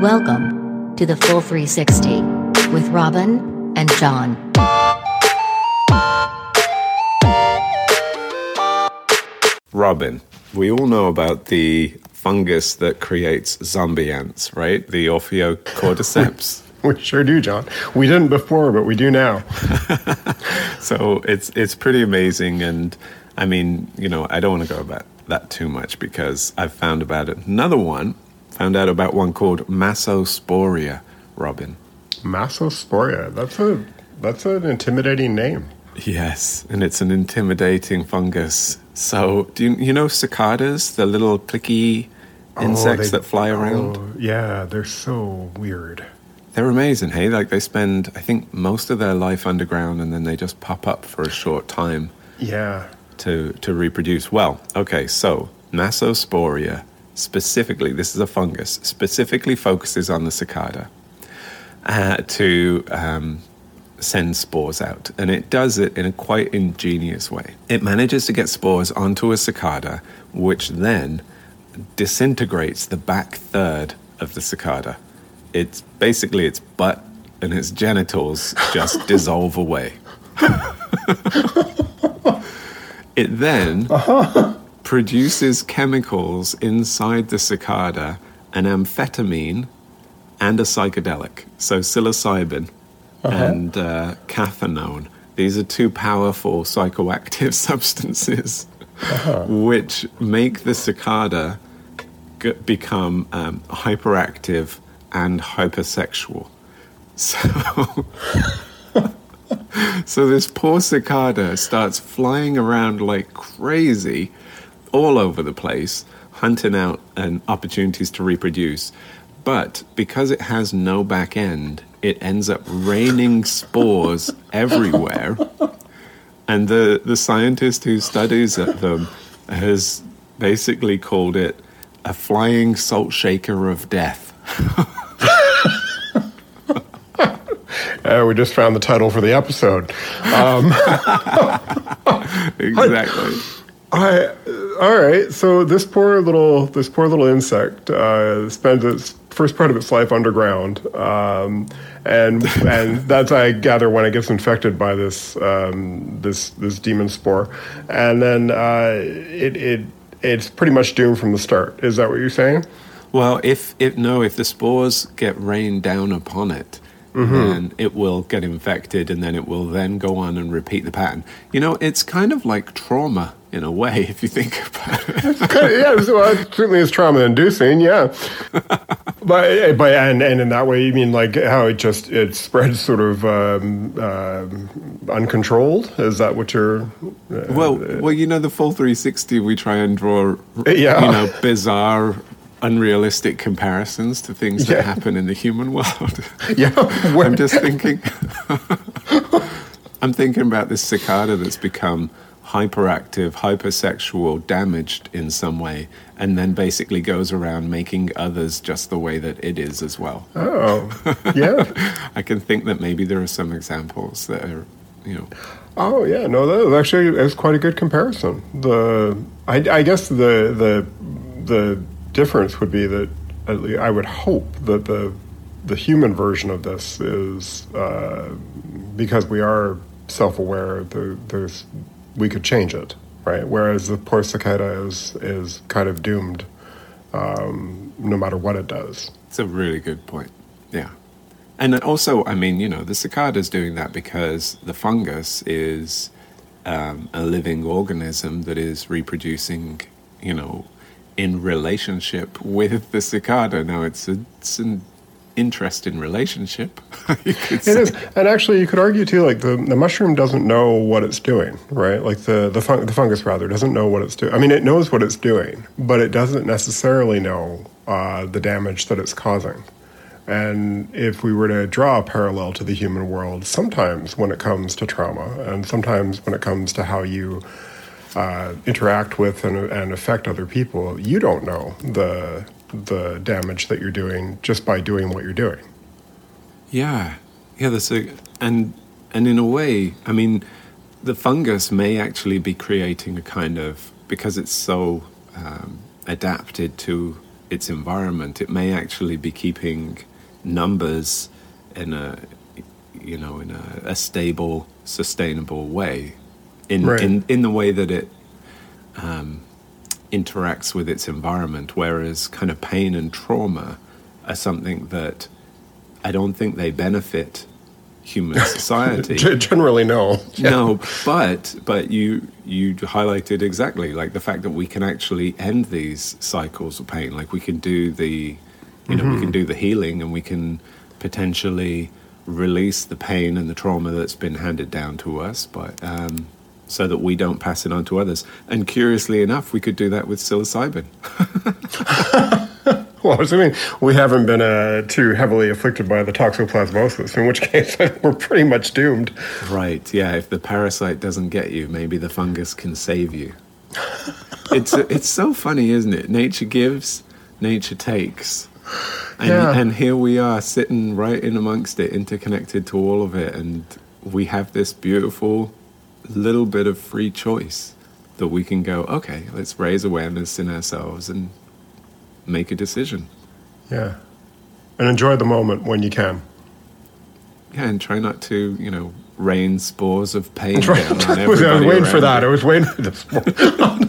Welcome to the Full 360 with Robin and John. Robin, we all know about the fungus that creates zombie ants, right? The Ophiocordyceps. We sure do, John. We didn't before, but we do now. so it's it's pretty amazing, and I mean, you know, I don't want to go about that too much because I've found about. Another one, found out about one called Massosporia, Robin. Massosporia. That's a that's an intimidating name. Yes, and it's an intimidating fungus. So, do you, you know cicadas, the little clicky oh, insects Oh, they- that fly oh, around? oh, yeah, they're so weird. They're amazing, hey? Like they spend, I think, most of their life underground and then they just pop up for a short time Yeah. to, to reproduce. Well, okay, so Massosporia, specifically, this is a fungus, specifically focuses on the cicada uh, to um, send spores out. And it does it in a quite ingenious way. It manages to get spores onto a cicada, which then disintegrates the back third of the cicada. It's basically its butt and its genitals just dissolve away. it then produces chemicals inside the cicada, an amphetamine and a psychedelic. So psilocybin and uh, cathinone. These are two powerful psychoactive substances which make the cicada g- become um, hyperactive and hypersexual. So, so this poor cicada starts flying around like crazy all over the place, hunting out and opportunities to reproduce. But because it has no back end, it ends up raining spores everywhere. And the, the scientist who studies them has basically called it a flying salt shaker of death. Uh, we just found the title for the episode. Um, Exactly. I all right. So this poor little this poor little insect uh, spends its first part of its life underground, um, and and that's I gather when it gets infected by this um, this this demon spore, and then uh, it it it's pretty much doomed from the start. Is that what you're saying? Well, if if no, if the spores get rained down upon it, then it will get infected, and then it will then go on and repeat the pattern. You know, it's kind of like trauma in a way, if you think about it. Kind of, yeah, uh, it certainly is trauma inducing. Yeah, but but and and in that way, you mean like how it just it spreads sort of um, um uncontrolled? Is that what you're? Uh, well, well, you know, the full 360, we try and draw, Yeah. you know, bizarre, unrealistic comparisons to things Yeah. that happen in the human world. yeah, I'm just thinking. I'm thinking about this cicada that's become hyperactive, hypersexual, damaged in some way, and then basically goes around making others just the way that it is as well. oh, yeah. I can think that maybe there are some examples that are, you know, Oh, yeah. No, that was actually that's quite a good comparison. The I, I guess the the the difference would be that I would hope that the the human version of this is uh, because we are self aware. The, there's we could change it, right? Whereas the poor cicada is is kind of doomed, um, no matter what it does. It's a really good point. Yeah. And also, I mean, you know, the cicada is doing that because the fungus is um, a living organism that is reproducing, you know, in relationship with the cicada. Now, it's, a, it's an interesting relationship, you could It is, and actually, you could argue too. Like the, the mushroom doesn't know what it's doing, right? Like the the, fun, the fungus rather doesn't know what it's doing. I mean, it knows what it's doing, but it doesn't necessarily know uh, the damage that it's causing. And if we were to draw a parallel to the human world, sometimes when it comes to trauma, and sometimes when it comes to how you uh, interact with and, and affect other people, you don't know the the damage that you're doing just by doing what you're doing. Yeah, yeah. That's a and and in a way, I mean, the fungus may actually be creating a kind of because it's so um, adapted to its environment, it may actually be keeping numbers in a you know in a, a stable, sustainable way, in Right. in in the way that it um, interacts with its environment. Whereas kind of pain and trauma are something that I don't think they benefit human society. Generally, no. No, but but you you highlighted exactly like the fact that we can actually end these cycles of pain. Like we can do the you know we can do the healing and we can potentially release the pain and the trauma that's been handed down to us, but um, so that we don't pass it on to others. And curiously enough, we could do that with psilocybin. Well, assuming we haven't been uh, too heavily afflicted by the toxoplasmosis, in which case we're pretty much doomed. Right. Yeah. If the parasite doesn't get you, maybe the fungus can save you. it's it's so funny, isn't it? Nature gives, nature takes, and Yeah. and here we are sitting right in amongst it, interconnected to all of it, and we have this beautiful little bit of free choice that we can go. Okay, let's raise awareness in ourselves and make a decision. Yeah. And enjoy the moment when you can. Yeah, and try not to, you know, rain spores of pain down on I was, I was everybody waiting for that. you. I was waiting for this.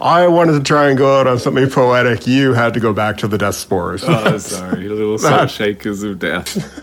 I wanted to try and go out on something poetic. You had to go back to the death spores. Oh, sorry, little shakers of death.